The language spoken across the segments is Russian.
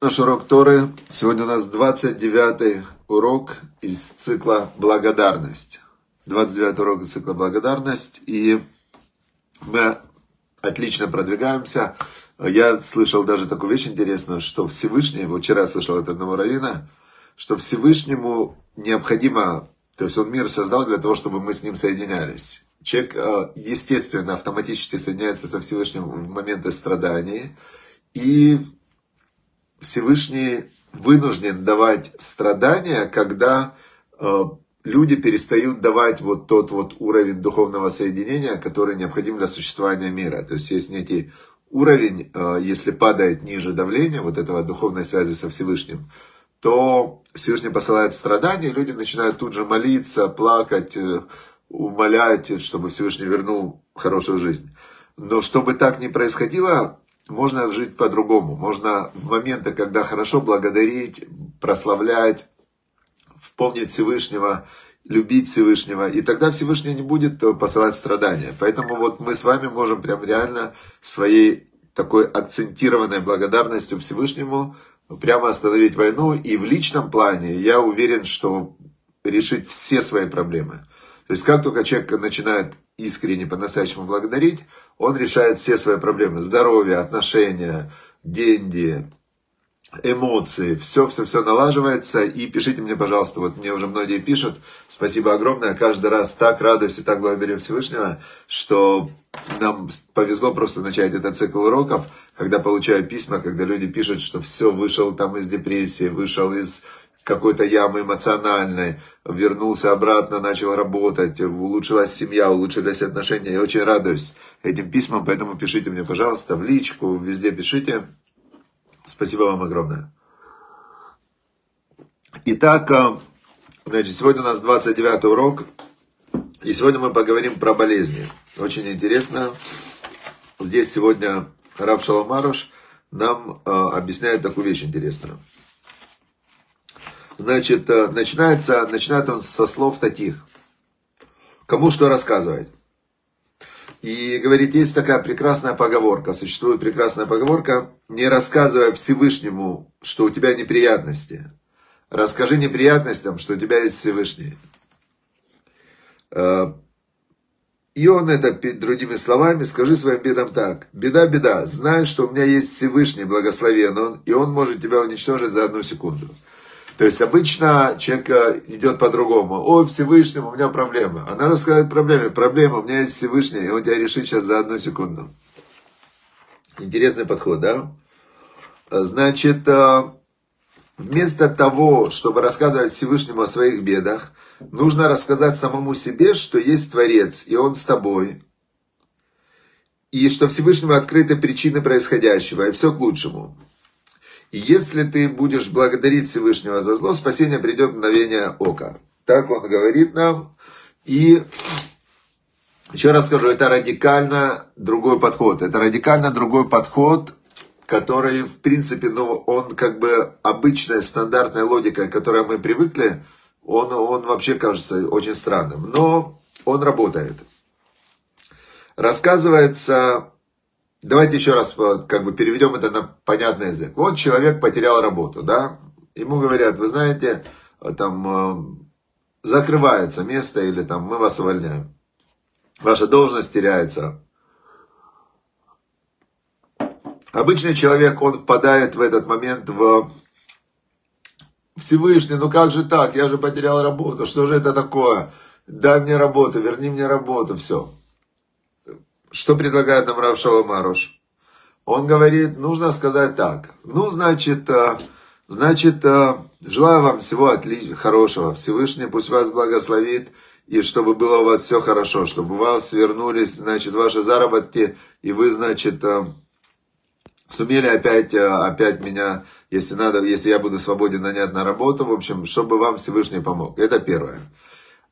Наш урок Торы. Сегодня у нас 29 урок из цикла «Благодарность». 29 урок из цикла «Благодарность». И мы отлично продвигаемся. Я слышал даже такую вещь интересную, что Всевышний, вот вчера слышал от одного раввина, что Всевышнему необходимо, то есть он мир создал для того, чтобы мы с ним соединялись. Человек, э, естественно, автоматически соединяется со Всевышним в моменты страданий. И Всевышний вынужден давать страдания, когда э, люди перестают давать вот тот вот уровень духовного соединения, который необходим для существования мира. То есть есть некий уровень, э, если падает ниже давления вот этого духовной связи со Всевышним, то Всевышний посылает страдания, и люди начинают тут же молиться, плакать, умолять, чтобы Всевышний вернул хорошую жизнь. Но чтобы так не происходило, можно жить по-другому. Можно в моменты, когда хорошо благодарить, прославлять, вспомнить Всевышнего, любить Всевышнего. И тогда Всевышний не будет посылать страдания. Поэтому вот мы с вами можем прям реально своей такой акцентированной благодарностью Всевышнему прямо остановить войну. И в личном плане я уверен, что решить все свои проблемы. То есть как только человек начинает искренне, по-настоящему благодарить, он решает все свои проблемы. Здоровье, отношения, деньги, эмоции, все-все-все налаживается. И пишите мне, пожалуйста, вот мне уже многие пишут, спасибо огромное, каждый раз так радуюсь и так благодарю Всевышнего, что нам повезло просто начать этот цикл уроков, когда получаю письма, когда люди пишут, что все, вышел там из депрессии, вышел из какой-то ямы эмоциональной, вернулся обратно, начал работать, улучшилась семья, улучшились отношения. Я очень радуюсь этим письмам, поэтому пишите мне, пожалуйста, в личку, везде пишите. Спасибо вам огромное. Итак, э, значит, сегодня у нас 29 урок, и сегодня мы поговорим про болезни. Очень интересно. Здесь сегодня Рав Шаламаруш нам э, объясняет такую вещь интересную. Значит, э, начинается, начинает он со слов таких. Кому что рассказывать. И говорит, есть такая прекрасная поговорка, существует прекрасная поговорка, не рассказывая Всевышнему, что у тебя неприятности. Расскажи неприятностям, что у тебя есть Всевышний. Э, и он это другими словами, скажи своим бедам так. Беда, беда, знай, что у меня есть Всевышний, благословен он, и он может тебя уничтожить за одну секунду. То есть обычно человек э, идет по-другому. Ой, Всевышний, у меня проблемы. А надо сказать проблеме. Проблема, у меня есть Всевышний, и он тебя решит сейчас за одну секунду. Интересный подход, да? Значит, э, вместо того, чтобы рассказывать Всевышнему о своих бедах, нужно рассказать самому себе, что есть Творец, и Он с тобой. И что Всевышнему открыты причины происходящего, и все к лучшему. Если ты будешь благодарить Всевышнего за зло, спасение придет в мгновение ока. Так он говорит нам. И еще раз скажу, это радикально другой подход. Это радикально другой подход, который, в принципе, ну, он как бы обычная стандартная логика, к которой мы привыкли, он, он вообще кажется очень странным. Но он работает. Рассказывается Давайте еще раз э, как бы переведем это на понятный язык. Вот человек потерял работу, да? Ему говорят, вы знаете, э, там э, закрывается место или там мы вас увольняем. Ваша должность теряется. Обычный человек, он впадает в этот момент в Всевышний, ну как же так, я же потерял работу, что же это такое? Дай мне работу, верни мне работу, все. Что предлагает нам Рав Шаламаруш? Он говорит, нужно сказать так. Ну, значит, э, значит, э, желаю вам всего отличного, хорошего. Всевышний пусть вас благословит, и чтобы было у вас все хорошо, чтобы у вас вернулись, значит, ваши заработки, и вы, значит, э, сумели опять, опять меня, если надо, если я буду свободен, нанять на работу, в общем, чтобы вам Всевышний помог. Это первое.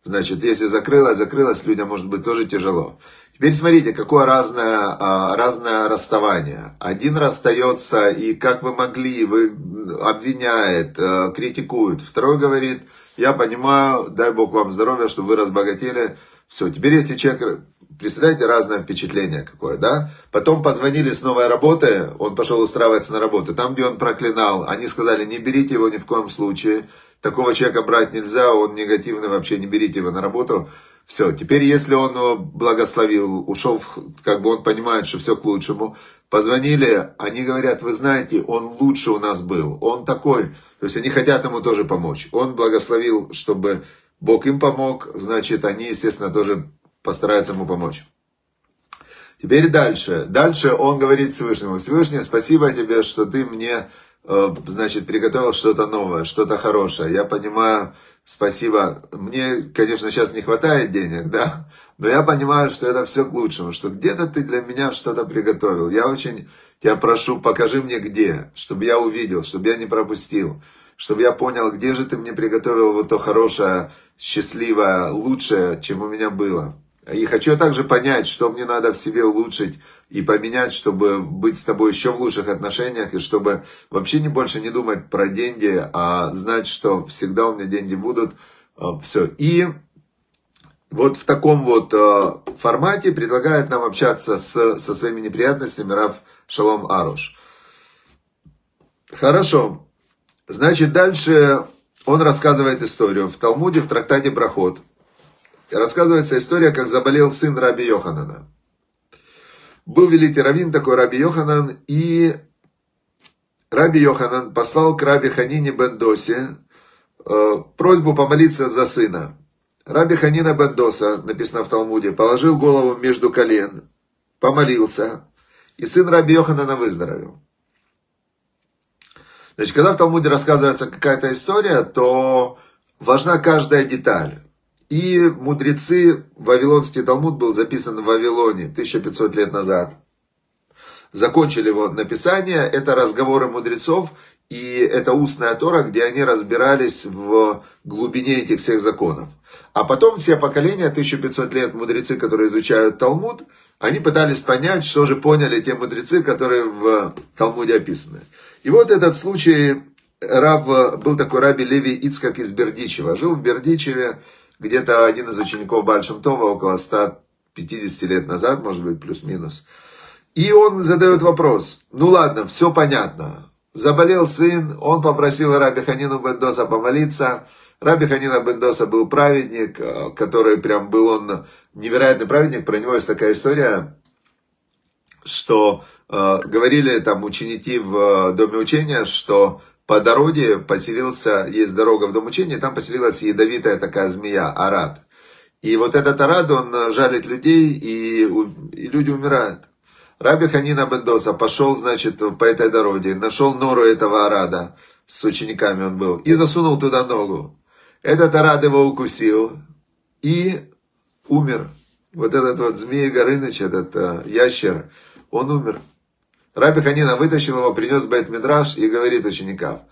Значит, если закрылось, закрылось, людям может быть тоже тяжело. Теперь смотрите, какое разное, а, разное расставание. Один расстается, и как вы могли, вы обвиняет, э, критикует. Второй говорит, я понимаю, дай Бог вам здоровья, чтобы вы разбогатели, Все, теперь если человек, представляете, разное впечатление какое, да? Потом позвонили с новой работы, он пошел устраиваться на работу. Там, где он проклинал, они сказали, не берите его ни в коем случае. Такого человека брать нельзя, он негативный, вообще не берите его на работу. Все, теперь если он благословил, ушел, как бы он понимает, что все к лучшему, позвонили, они говорят, вы знаете, он лучше у нас был, он такой, то есть они хотят ему тоже помочь. Он благословил, чтобы Бог им помог, значит, они, естественно, тоже постараются ему помочь. Теперь дальше. Дальше он говорит Всевышнему, Всевышний, спасибо тебе, что ты мне, э, значит, приготовил что-то новое, что-то хорошее. Я понимаю, спасибо. Мне, конечно, сейчас не хватает денег, да, но я понимаю, что это все к лучшему, что где-то ты для меня что-то приготовил. Я очень тебя прошу, покажи мне где, чтобы я увидел, чтобы я не пропустил чтобы я понял, где же ты мне приготовил вот то хорошее, счастливое, лучшее, чем у меня было. И хочу также понять, что мне надо в себе улучшить и поменять, чтобы быть с тобой еще в лучших отношениях, и чтобы вообще не больше не думать про деньги, а знать, что всегда у меня деньги будут. А, Все. И вот в таком вот а, формате предлагает нам общаться с, со своими неприятностями Рав Шалом Аруш. Хорошо. Значит, дальше он рассказывает историю. В Талмуде, в трактате Проход, рассказывается история, как заболел сын Раби Йоханана. Был великий раввин такой Раби Йоханан, и Раби Йоханан послал к Раби Ханине Бендосе э, просьбу помолиться за сына. Раби Ханина Бендоса, написано в Талмуде, положил голову между колен, помолился, и сын Раби Йоханана выздоровел. Значит, когда в Талмуде рассказывается какая-то история, то важна каждая деталь. И мудрецы, Вавилонский Талмуд был записан в Вавилоне 1500 лет назад. Закончили его написание, это разговоры мудрецов, и это устная Тора, где они разбирались в глубине этих всех законов. А потом все поколения, 1500 лет мудрецы, которые изучают Талмуд, они пытались понять, что же поняли те мудрецы, которые в Талмуде описаны. И вот этот случай, раб, был такой раби Леви Ицкак из Бердичева. Жил в Бердичеве где-то один из учеников Бальшемтова около 150 лет назад, может быть, плюс-минус. И он задает вопрос, ну ладно, все понятно. Заболел сын, он попросил Раби Ханину Бендоса помолиться. Раби Ханина Бендоса был праведник, э, который прям был он невероятный праведник. Про него есть такая история, что Э, говорили там ученики в э, доме учения, что по дороге поселился, есть дорога в дом учения, там поселилась ядовитая такая змея, арат. И вот этот арат, он жалит людей, и, и люди умирают. Раби Ханина Бендоса пошел, значит, по этой дороге, нашел нору этого арада, с учениками он был, и засунул туда ногу. Этот арад его укусил и умер. Вот этот вот змей Горыныч, этот э, ящер, он умер. Раби Ханина вытащил его, принес Бет Мидраш и говорит ученикам,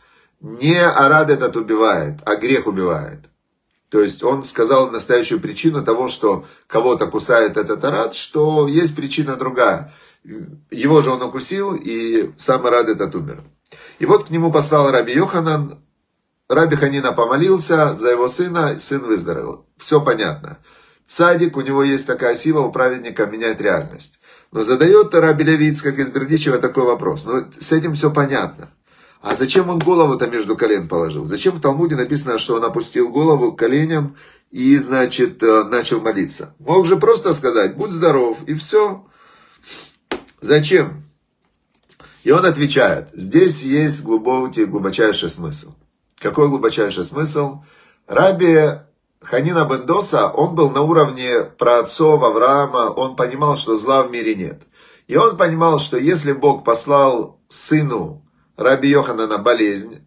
не арад этот убивает, а грех убивает. То есть он сказал настоящую причину того, что кого-то кусает этот арад, что есть причина другая. Его же он укусил, и сам арад этот умер. И вот к нему послал Раби Йоханан, Раби Ханина помолился за его сына, сын выздоровел. Все понятно. Цадик, у него есть такая сила у праведника менять реальность. Но задает Раби Левиц, как из Бердичева, такой вопрос. Ну, с этим все понятно. А зачем он голову-то между колен положил? Зачем в Талмуде написано, что он опустил голову к коленям и, значит, э, начал молиться? Мог же просто сказать, будь здоров, и все. Зачем? И он отвечает, здесь есть глубокий, глубочайший смысл. Какой глубочайший смысл? Раби Ханина Бендоса, он был на уровне праотцов Авраама, он понимал, что зла в мире нет. И он понимал, что если Бог послал сыну Раби Йоханана болезнь,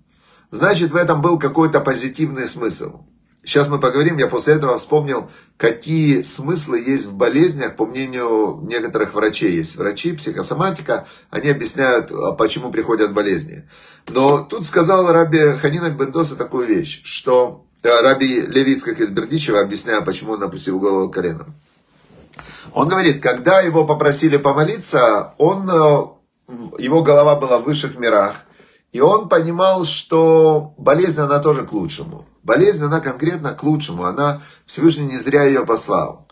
значит в этом был какой-то позитивный смысл. Сейчас мы поговорим, я после этого вспомнил, какие смыслы есть в болезнях, по мнению некоторых врачей. Есть врачи, психосоматика, они объясняют, а почему приходят болезни. Но тут сказал Раби Ханина Бендоса такую вещь, что Раби Левиц, как из Бердичева, объясняя, почему он опустил голову коленом. Он говорит, когда его попросили помолиться, он, э, его голова была в высших мирах, и он понимал, что болезнь, она тоже к лучшему. Болезнь, она конкретно к лучшему, она Всевышний не зря ее послал.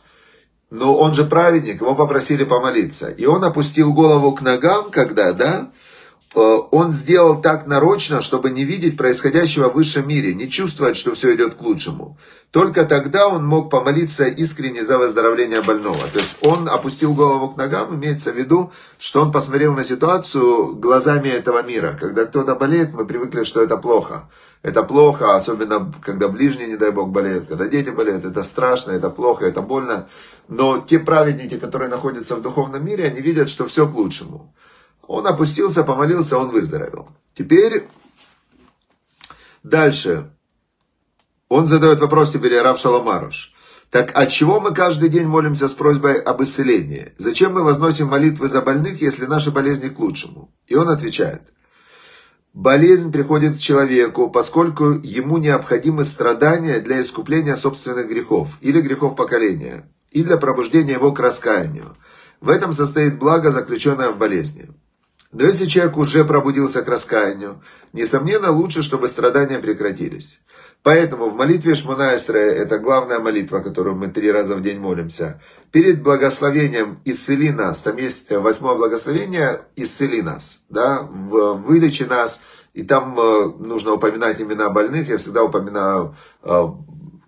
но он же праведник, его попросили помолиться. И он опустил голову к ногам, когда, да, он сделал так нарочно, чтобы не видеть происходящего в высшем мире, не чувствовать, что все идет к лучшему. Только тогда он мог помолиться искренне за выздоровление больного. То есть он опустил голову к ногам, имеется в виду, что он посмотрел на ситуацию глазами этого мира. Когда кто-то болеет, мы привыкли, что это плохо. Это плохо, особенно когда ближние, не дай бог, болеют, когда дети болеют, это страшно, это плохо, это больно. Но те праведники, которые находятся в духовном мире, они видят, что все к лучшему. Он опустился, помолился, он выздоровел. Теперь дальше. Он задает вопрос теперь Рав Шаламаруш. Так от чего мы каждый день молимся с просьбой об исцелении? Зачем мы возносим молитвы за больных, если наши болезни к лучшему? И он отвечает. Болезнь приходит к человеку, поскольку ему необходимы страдания для искупления собственных грехов или грехов поколения, и для пробуждения его к раскаянию. В этом состоит благо, заключенное в болезни. Но если человек уже пробудился к раскаянию, несомненно лучше, чтобы страдания прекратились. Поэтому в молитве Шмунаэстре, это главная молитва, которую мы три раза в день молимся, перед благословением «Исцели нас», там есть восьмое благословение «Исцели нас», да, «Вылечи нас», и там э, нужно упоминать имена больных, я всегда упоминаю э,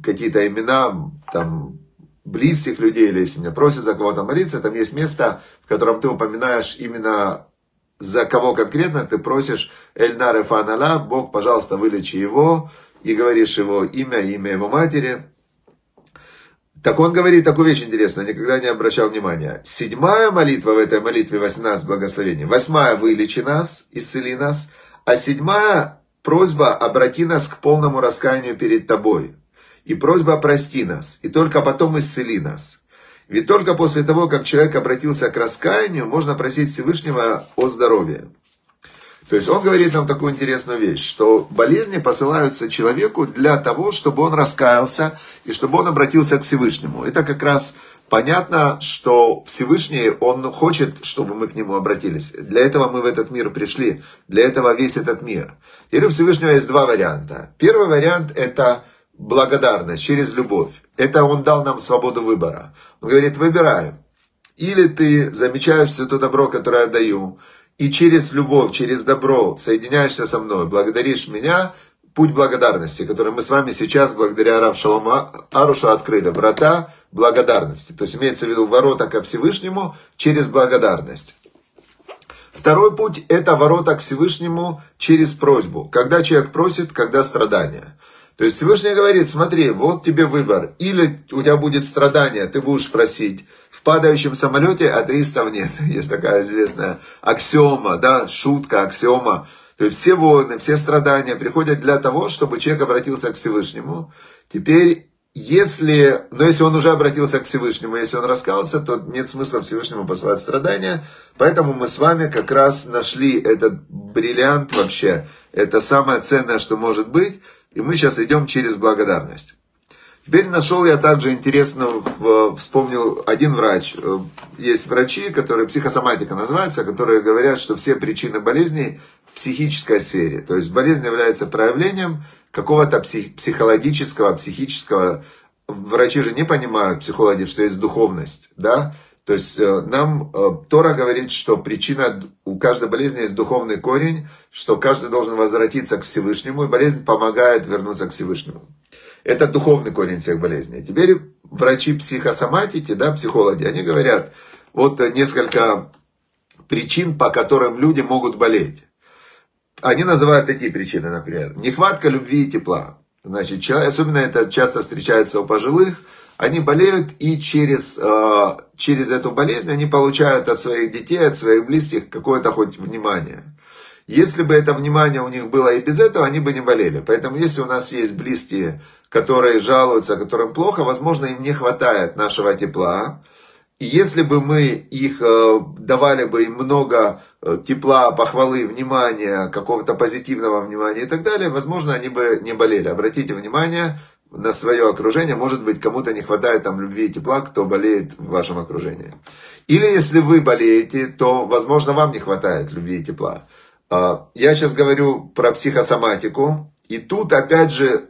какие-то имена, там, близких людей, или если меня просят за кого-то молиться, там есть место, в котором ты упоминаешь именно за кого конкретно ты просишь Эльнар Фанала, Бог, пожалуйста, вылечи его, и говоришь его имя, имя его матери. Так он говорит такую вещь интересную, никогда не обращал внимания. Седьмая молитва в этой молитве 18 благословений. Восьмая вылечи нас, исцели нас. А седьмая просьба обрати нас к полному раскаянию перед тобой. И просьба прости нас, и только потом исцели нас. Ведь только после того, как человек обратился к раскаянию, можно просить Всевышнего о здоровье. То есть он говорит нам такую интересную вещь, что болезни посылаются человеку для того, чтобы он раскаялся и чтобы он обратился к Всевышнему. Это как раз понятно, что Всевышний, он хочет, чтобы мы к нему обратились. Для этого мы в этот мир пришли, для этого весь этот мир. Теперь у Всевышнего есть два варианта. Первый вариант это благодарность через любовь. Это он дал нам свободу выбора. Он говорит, выбираю. Или ты замечаешь все то добро, которое я даю, и через любовь, через добро соединяешься со мной, благодаришь меня, путь благодарности, который мы с вами сейчас, благодаря Рав Шалома Аруша, открыли. Врата благодарности. То есть имеется в виду ворота ко Всевышнему через благодарность. Второй путь – это ворота к Всевышнему через просьбу. Когда человек просит, когда страдания. То есть Всевышний говорит, смотри, вот тебе выбор. Или у тебя будет страдание, ты будешь просить. В падающем самолете атеистов нет. Есть такая известная аксиома, да, шутка, аксиома. То есть все войны, все страдания приходят для того, чтобы человек обратился к Всевышнему. Теперь, если, но если он уже обратился к Всевышнему, если он раскался, то нет смысла Всевышнему посылать страдания. Поэтому мы с вами как раз нашли этот бриллиант вообще. Это самое ценное, что может быть. И мы сейчас идем через благодарность. Теперь нашел я также интересно, вспомнил один врач. Э, есть врачи, которые психосоматика называется, которые говорят, что все причины болезней в психической сфере. То есть болезнь является проявлением какого-то псих, психологического, психического. Врачи же не понимают психологии, что есть духовность, да? То есть э, нам э, Тора говорит, что причина у каждой болезни есть духовный корень, что каждый должен возвратиться к Всевышнему, и болезнь помогает вернуться к Всевышнему. Это духовный корень всех болезней. Теперь врачи психосоматики, да, психологи, они говорят, вот несколько причин, по которым люди могут болеть. Они называют такие причины, например, нехватка любви и тепла. Значит, особенно это часто встречается у пожилых, они болеют и через, э, через эту болезнь они получают от своих детей, от своих близких какое-то хоть внимание. Если бы это внимание у них было и без этого, они бы не болели. Поэтому если у нас есть близкие, которые жалуются, которым плохо, возможно, им не хватает нашего тепла. И если бы мы их э, давали бы им много э, тепла, похвалы, внимания, какого-то позитивного внимания и так далее, возможно, они бы не болели. Обратите внимание на свое окружение, может быть, кому-то не хватает там любви и тепла, кто болеет в вашем окружении. Или если вы болеете, то, возможно, вам не хватает любви и тепла. А, я сейчас говорю про психосоматику, и тут, опять же,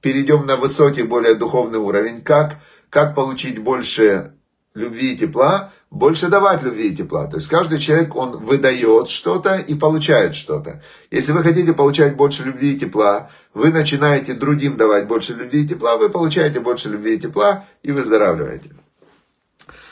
перейдем на высокий, более духовный уровень. Как, как получить больше любви и тепла, больше давать любви и тепла. То есть каждый человек, он выдает что-то и получает что-то. Если вы хотите получать больше любви и тепла, вы начинаете другим давать больше любви и тепла, вы получаете больше любви и тепла и выздоравливаете.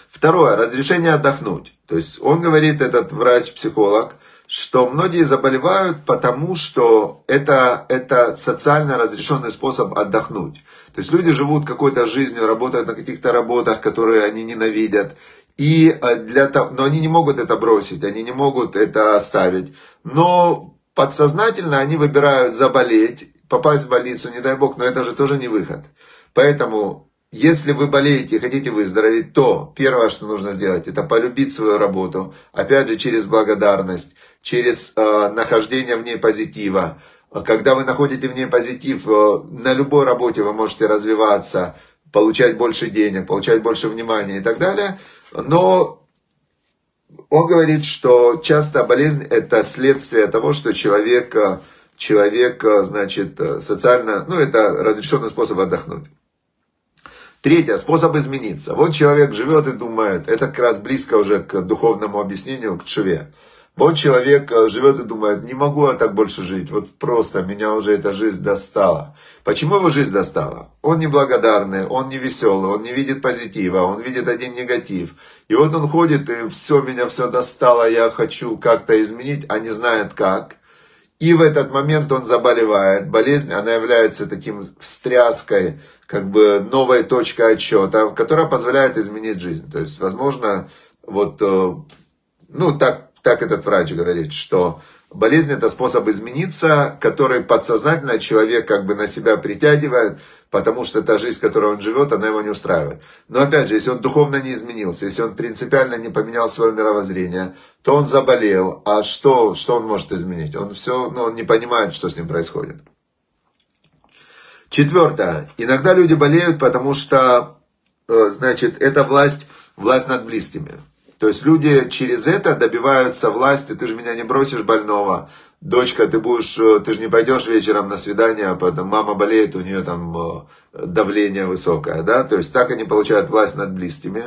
Второе, разрешение отдохнуть. То есть он говорит, этот врач-психолог, что многие заболевают, потому что это, это социально разрешенный способ отдохнуть. То есть люди живут какой-то жизнью, работают на каких-то работах, которые они ненавидят. И э, для того, но они не могут это бросить, они не могут это оставить. Но подсознательно они выбирают заболеть, попасть в больницу, не дай бог, но это же тоже не выход. Поэтому, если вы болеете и хотите выздороветь, то первое, что нужно сделать, это полюбить свою работу. Опять же, через благодарность, через э, нахождение в ней позитива. Когда вы находите в ней позитив, э, на любой работе вы можете развиваться, получать больше денег, получать больше внимания и так далее. Но он говорит, что часто болезнь это следствие того, что человек, э, человек значит, социально, ну это разрешенный способ отдохнуть. Третье, способ измениться. Вот человек живет и думает, это как раз близко уже к духовному объяснению, к чуве. Вот человек э, живет и думает, не могу я так больше жить, вот просто меня уже эта жизнь достала. Почему его жизнь достала? Он неблагодарный, он не веселый, он не видит позитива, он видит один негатив. И вот он ходит и все, меня все достало, я хочу как-то изменить, а не знает как. И в этот момент он заболевает. Болезнь, она является таким встряской, как бы новой точкой отчета, которая позволяет изменить жизнь. То есть, возможно, вот, э, ну, так так этот врач говорит, что болезнь это способ измениться, который подсознательно человек как бы на себя притягивает, потому что та жизнь, в которой он живет, она его не устраивает. Но опять же, если он духовно не изменился, если он принципиально не поменял свое мировоззрение, то он заболел. А что, что он может изменить? Он все, ну, он не понимает, что с ним происходит. Четвертое. Иногда люди болеют, потому что, э, значит, это власть, власть над близкими. То есть люди через это добиваются власти. Ты же меня не бросишь больного. Дочка, ты будешь, э, ты же не пойдешь вечером на свидание, а потому мама болеет, у нее там э, давление высокое, да? То есть так они получают власть над близкими.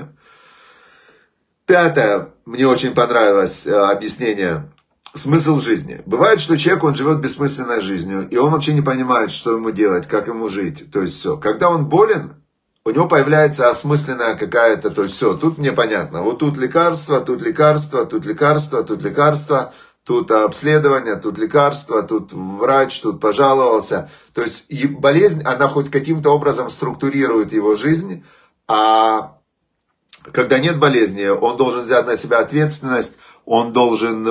Пятое, мне очень понравилось э, объяснение. Смысл жизни. Бывает, что человек, он живет бессмысленной жизнью, и он вообще не понимает, что ему делать, как ему жить. То есть все. Когда он болен, у него появляется осмысленная какая-то, то есть все, тут мне понятно, вот тут лекарство, тут лекарство, тут лекарство, тут лекарство, тут обследование, тут лекарство, тут врач, тут пожаловался. То есть и болезнь, она хоть каким-то образом структурирует его жизнь, а когда нет болезни, он должен взять на себя ответственность, он должен,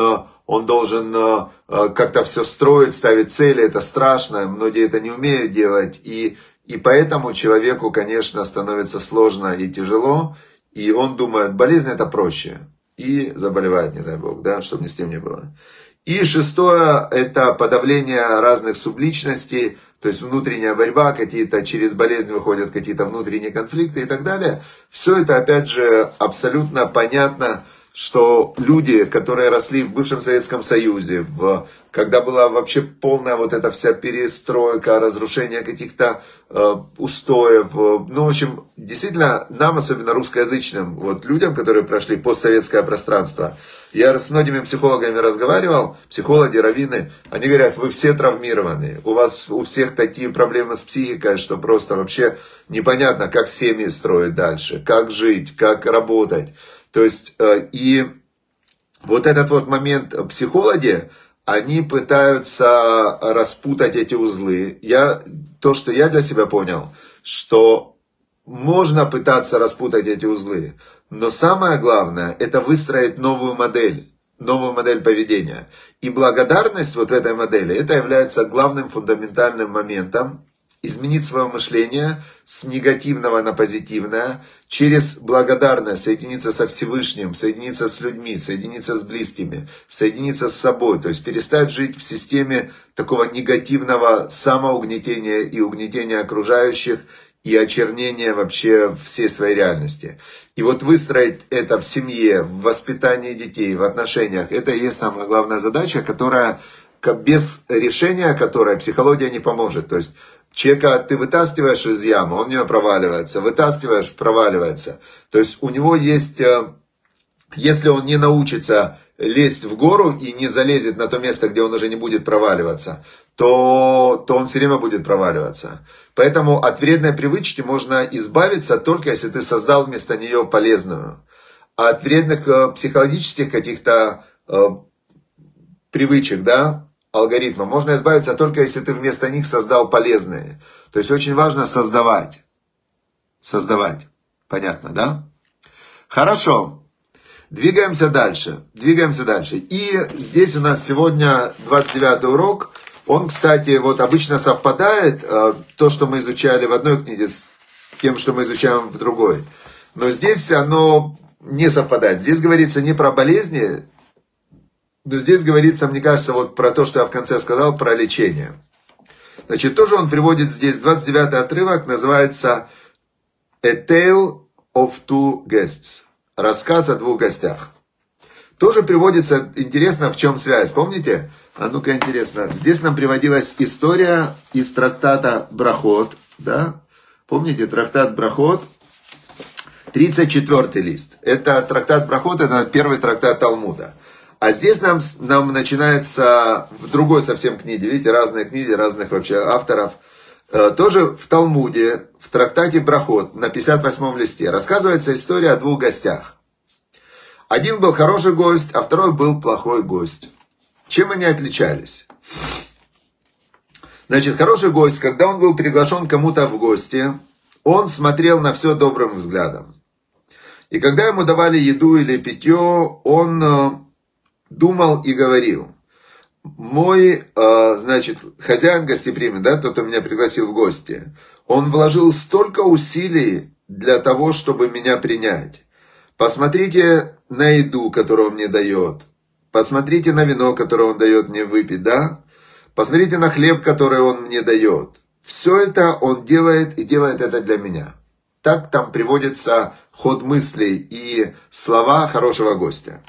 он должен э, как-то все строить, ставить цели, это страшно, многие это не умеют делать, и и поэтому человеку, конечно, становится сложно и тяжело, и он думает, болезнь это проще. И заболевает, не дай бог, да, чтобы ни с тем не было. И шестое, это подавление разных субличностей, то есть внутренняя борьба, какие-то через болезнь выходят какие-то внутренние конфликты и так далее. Все это, опять же, абсолютно понятно, что люди, которые росли в бывшем Советском Союзе, в, когда была вообще полная вот эта вся перестройка, разрушение каких-то э, устоев, э, ну, в общем, действительно, нам, особенно русскоязычным вот людям, которые прошли постсоветское пространство, я с многими психологами разговаривал, психологи, раввины, они говорят, вы все травмированы, у вас у всех такие проблемы с психикой, что просто вообще непонятно, как семьи строить дальше, как жить, как работать. То есть, э, и вот этот вот момент психологи, они пытаются распутать эти узлы. Я, то, что я для себя понял, что можно пытаться распутать эти узлы, но самое главное, это выстроить новую модель, новую модель поведения. И благодарность вот в этой модели, это является главным фундаментальным моментом, изменить свое мышление с негативного на позитивное, через благодарность соединиться со Всевышним, соединиться с людьми, соединиться с близкими, соединиться с собой, то есть перестать жить в системе такого негативного самоугнетения и угнетения окружающих и очернения вообще всей своей реальности. И вот выстроить это в семье, в воспитании детей, в отношениях, это и есть самая главная задача, которая без решения которой психология не поможет. То есть Человека ты вытаскиваешь из ямы, он в нее проваливается, вытаскиваешь, проваливается. То есть у него есть, э, если он не научится лезть в гору и не залезет на то место, где он уже не будет проваливаться, то, то он все время будет проваливаться. Поэтому от вредной привычки можно избавиться только если ты создал вместо нее полезную. А от вредных э, психологических каких-то э, привычек, да, алгоритмов, можно избавиться только если ты вместо них создал полезные. То есть очень важно создавать. Создавать. Понятно, да? Хорошо. Двигаемся дальше. Двигаемся дальше. И здесь у нас сегодня 29 урок. Он, кстати, вот обычно совпадает, э, то, что мы изучали в одной книге, с тем, что мы изучаем в другой. Но здесь оно не совпадает. Здесь говорится не про болезни, но здесь говорится, мне кажется, вот про то, что я в конце сказал, про лечение. Значит, тоже он приводит здесь 29 отрывок, называется A Tale of Two Guests. Рассказ о двух гостях. Тоже приводится, интересно, в чем связь. Помните? А ну-ка, интересно. Здесь нам приводилась история из трактата Брахот. Да? Помните, трактат Брахот, 34 лист. Это трактат Брахот, это первый трактат Талмуда. А здесь нам, нам начинается в другой совсем книге, видите, разные книги, разных вообще авторов. Э, тоже в Талмуде, в трактате Брахот, на 58 листе, рассказывается история о двух гостях. Один был хороший гость, а второй был плохой гость. Чем они отличались? Значит, хороший гость, когда он был приглашен кому-то в гости, он смотрел на все добрым взглядом. И когда ему давали еду или питье, он э, думал и говорил, мой, э, значит, хозяин гостеприимный, да, тот, кто меня пригласил в гости, он вложил столько усилий для того, чтобы меня принять. Посмотрите на еду, которую он мне дает. Посмотрите на вино, которое он дает мне выпить, да? Посмотрите на хлеб, который он мне дает. Все это он делает и делает это для меня. Так там приводится ход мыслей и слова хорошего гостя.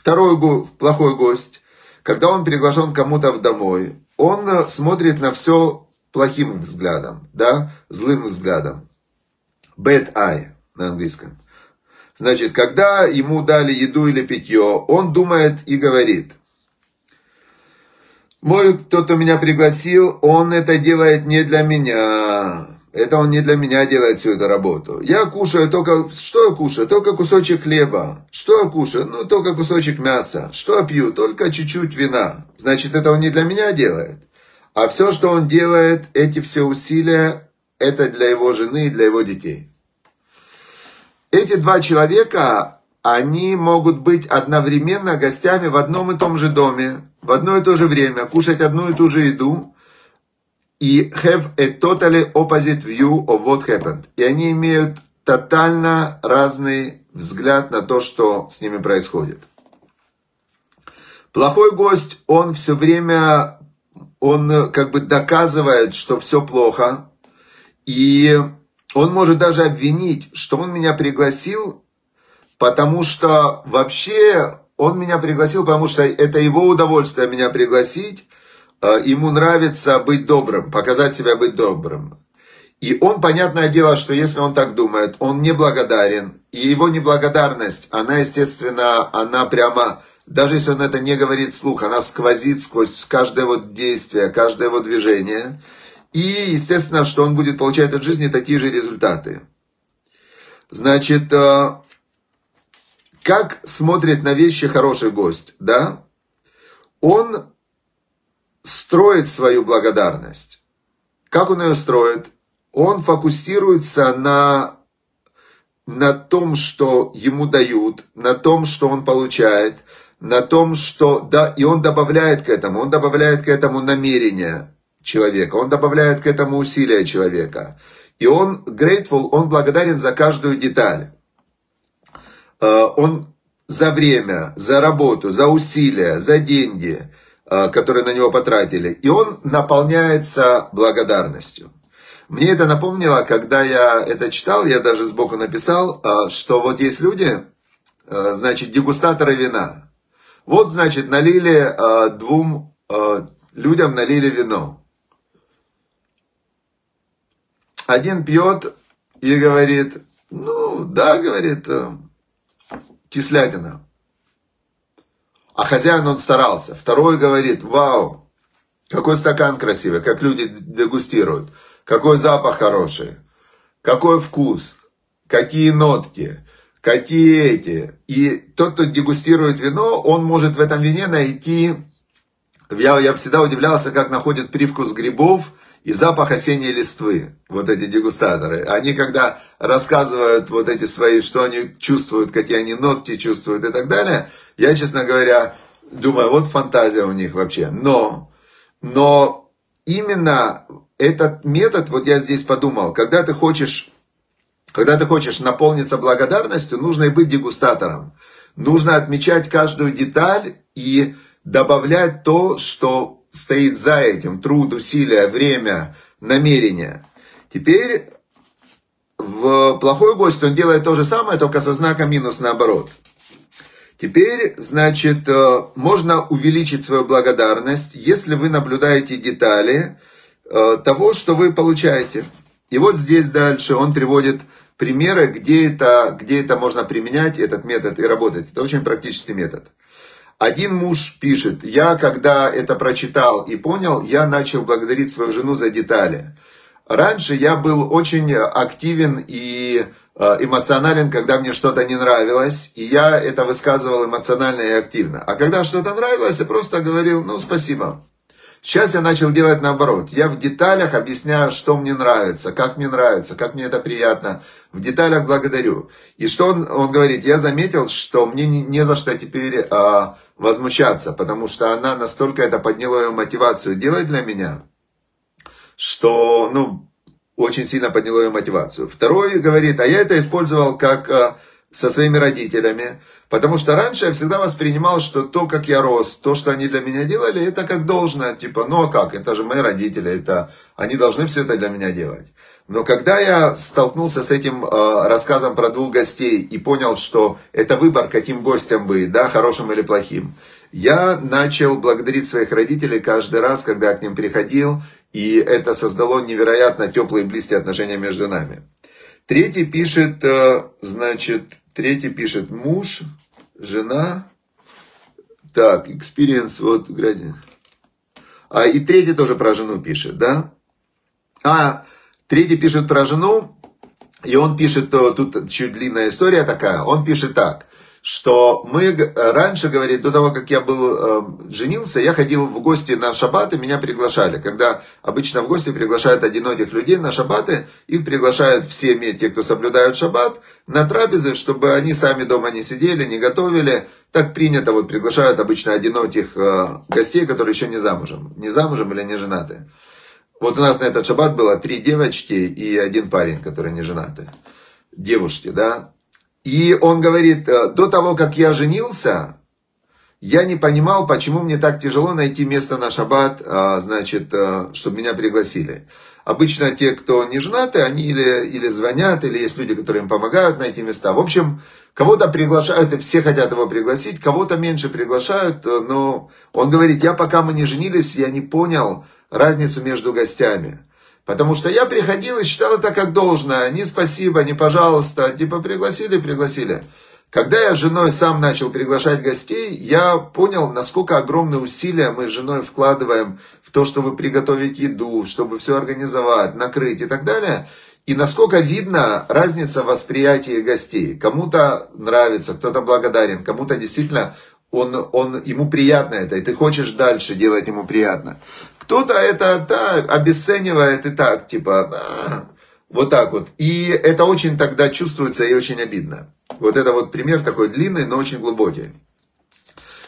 Второй плохой гость, когда он приглашен кому-то в домой, он смотрит на все плохим взглядом, да, злым взглядом. Bad eye на английском. Значит, когда ему дали еду или питье, он думает и говорит, мой кто-то меня пригласил, он это делает не для меня. Это он не для меня делает всю эту работу. Я кушаю только... Что я кушаю? Только кусочек хлеба. Что я кушаю? Ну, только кусочек мяса. Что я пью? Только чуть-чуть вина. Значит, это он не для меня делает. А все, что он делает, эти все усилия, это для его жены и для его детей. Эти два человека, они могут быть одновременно гостями в одном и том же доме, в одно и то же время, кушать одну и ту же еду, и have a totally opposite view of what happened. И они имеют тотально разный взгляд на то, что с ними происходит. Плохой гость, он все время, он как бы доказывает, что все плохо, и он может даже обвинить, что он меня пригласил, потому что вообще он меня пригласил, потому что это его удовольствие меня пригласить, Э, ему нравится быть добрым, показать себя быть добрым. И он, понятное дело, что если он так думает, он неблагодарен. И его неблагодарность, она, естественно, она прямо, даже если он это не говорит вслух, она сквозит сквозь каждое вот действие, каждое его движение. И, естественно, что он будет получать от жизни такие же результаты. Значит, э, как смотрит на вещи хороший гость, да? Он строит свою благодарность. Как он ее строит? Он фокусируется на, на том, что ему дают, на том, что он получает, на том, что... Да, и он добавляет к этому, он добавляет к этому намерение человека, он добавляет к этому усилия человека. И он grateful, он благодарен за каждую деталь. Э, он за время, за работу, за усилия, за деньги – которые на него потратили, и он наполняется благодарностью. Мне это напомнило, когда я это читал, я даже сбоку написал, э, что вот есть люди, э, значит, дегустаторы вина. Вот, значит, налили двум людям налили вино. один пьет и говорит, ну, да, говорит, э, кислятина. А хозяин он старался. Второй говорит, вау, какой стакан красивый, как люди дегустируют, какой запах хороший, какой вкус, какие нотки, какие эти. И тот, кто дегустирует вино, он может в этом вине найти... Я, я всегда удивлялся, как находят привкус грибов и запах осенней листвы, вот эти дегустаторы. Они когда рассказывают вот эти свои, что они чувствуют, какие они нотки чувствуют и так далее, я, честно говоря, думаю, вот фантазия у них вообще. Но, но именно этот метод, вот я здесь подумал, когда ты хочешь когда ты хочешь наполниться благодарностью, нужно и быть дегустатором. Нужно отмечать каждую деталь и добавлять то, что стоит за этим. Труд, усилия, время, намерение. Теперь в плохой гость он делает то же самое, только со знаком минус наоборот. Теперь, значит, э, можно увеличить свою благодарность, если вы наблюдаете детали э, того, что вы получаете. И вот здесь дальше он приводит примеры, где это, где это можно применять, этот метод и работать. Это очень практический метод. Один муж пишет, я когда это прочитал и понял, я начал благодарить свою жену за детали. Раньше я был очень активен и э, эмоционален, когда мне что-то не нравилось, и я это высказывал эмоционально и активно. А когда что-то нравилось, я просто говорил, ну, спасибо. Сейчас я начал делать наоборот. Я в деталях объясняю, что мне нравится, как мне нравится, как мне это приятно. В деталях благодарю. И что он, он говорит, я заметил, что мне не, не за что теперь а, возмущаться, потому что она настолько это подняла ее мотивацию делать для меня, что, ну, очень сильно подняло ее мотивацию. Второй говорит, а я это использовал как а, со своими родителями, потому что раньше я всегда воспринимал, что то, как я рос, то, что они для меня делали, это как должно, типа, ну а как, это же мои родители, это они должны все это для меня делать. Но когда я столкнулся с этим э, рассказом про двух гостей и понял, что это выбор, каким гостем быть, да, хорошим или плохим, я начал благодарить своих родителей каждый раз, когда я к ним приходил, и это создало невероятно теплые и близкие отношения между нами. Третий пишет, э, значит, Третий пишет муж, жена. Так, experience, вот, глядя. А и третий тоже про жену пишет, да? А, третий пишет про жену, и он пишет, тут чуть длинная история такая, он пишет так что мы раньше, говорит, до того, как я был э, женился, я ходил в гости на шабаты, меня приглашали. Когда обычно в гости приглашают одиноких людей на шабаты, их приглашают всеми те, кто соблюдают шаббат, на трапезы, чтобы они сами дома не сидели, не готовили. Так принято, вот приглашают обычно одиноких э, гостей, которые еще не замужем. Не замужем или не женаты. Вот у нас на этот шаббат было три девочки и один парень, которые не женаты. Девушки, да. И он говорит, «Э, до того, как я женился, я не понимал, почему мне так тяжело найти место на шаббат, а, значит, э, чтобы меня пригласили. Обычно те, кто не женаты, они или, или звонят, или есть люди, которые им помогают найти места. В общем, кого-то приглашают, и все хотят его пригласить, кого-то меньше приглашают, э, но он говорит, я пока мы не женились, я не понял разницу между гостями. Потому что я приходил и считал это как должное. Не спасибо, не пожалуйста. Типа пригласили, пригласили. Когда я с женой сам начал приглашать гостей, я понял, насколько огромные усилия мы с женой вкладываем в то, чтобы приготовить еду, чтобы все организовать, накрыть и так далее. И насколько видно разница в восприятии гостей. Кому-то нравится, кто-то благодарен, кому-то действительно он, он, ему приятно это, и ты хочешь дальше делать ему приятно. Кто-то это да, обесценивает и так, типа, а, вот так вот. И это очень тогда чувствуется и очень обидно. Вот это вот пример такой длинный, но очень глубокий.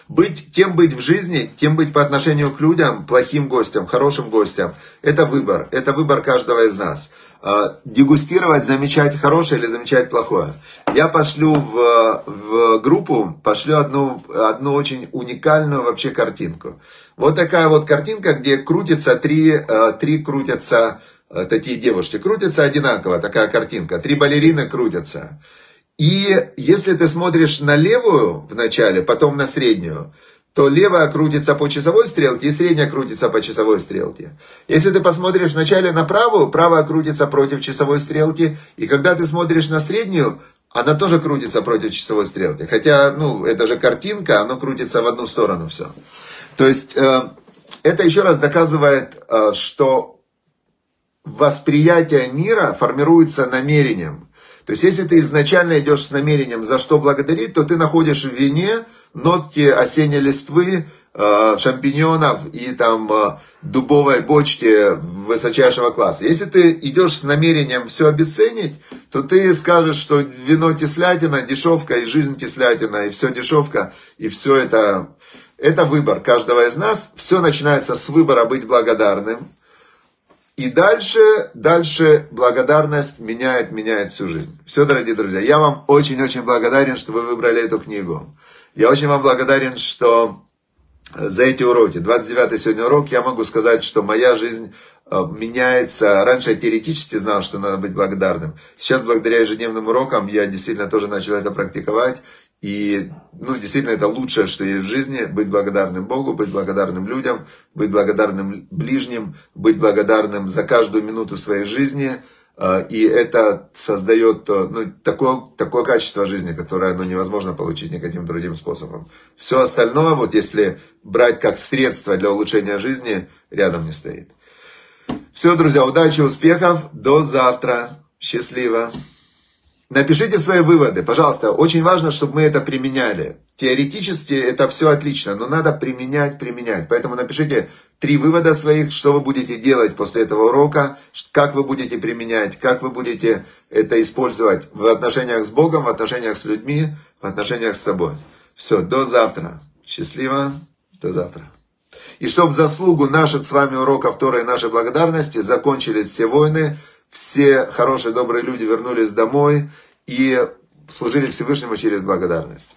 Быть, тем быть в жизни, тем быть по отношению к людям, плохим гостям, хорошим гостям, это выбор, это выбор каждого из нас. А, дегустировать, замечать хорошее или замечать плохое. Я пошлю в, в группу, пошлю одну, одну очень уникальную вообще картинку. Вот такая вот картинка, где крутится три, э, три крутятся э, такие девушки. Крутятся одинаково, такая картинка. Три балерины крутятся. И если ты смотришь на левую в начале, потом на среднюю, то левая крутится по часовой стрелке и средняя крутится по часовой стрелке. Если ты посмотришь вначале на правую, правая крутится против часовой стрелки, и когда ты смотришь на среднюю, она тоже крутится против часовой стрелки. Хотя, ну, это же картинка, оно крутится в одну сторону все. То есть, э, это еще раз доказывает, э, что восприятие мира формируется намерением. То есть, если ты изначально идешь с намерением, за что благодарить, то ты находишь в вине нотки осенней листвы, э, шампиньонов и там дубовой бочки высочайшего класса. Если ты идешь с намерением все обесценить, то ты скажешь, что вино кислятина, дешевка, и жизнь кислятина, и все дешевка, и все это... Это выбор каждого из нас. Все начинается с выбора быть благодарным. И дальше, дальше благодарность меняет, меняет всю жизнь. Все, дорогие друзья, я вам очень-очень благодарен, что вы выбрали эту книгу. Я очень вам благодарен, что за эти уроки, 29 сегодня урок, я могу сказать, что моя жизнь э, меняется. Раньше я теоретически знал, что надо быть благодарным. Сейчас, благодаря ежедневным урокам, я действительно тоже начал это практиковать. И, ну, действительно, это лучшее, что есть в жизни, быть благодарным Богу, быть благодарным людям, быть благодарным ближним, быть благодарным за каждую минуту своей жизни – а, и это создает э, ну, такое, такое качество жизни, которое ну, невозможно получить никаким другим способом. Все остальное, вот если брать как средство для улучшения жизни, рядом не стоит. Все, друзья, удачи, успехов. До завтра. Счастливо. Напишите свои выводы, пожалуйста. Очень важно, чтобы мы это применяли. Теоретически это все отлично, но надо применять, применять. Поэтому напишите три вывода своих, что вы будете делать после этого урока, как вы будете применять, как вы будете это использовать в отношениях с Богом, в отношениях с людьми, в отношениях с собой. Все, до завтра. Счастливо, до завтра. И чтобы в заслугу наших с вами уроков Тора и нашей благодарности закончились все войны, все хорошие, добрые люди вернулись домой и служили Всевышнему через благодарность.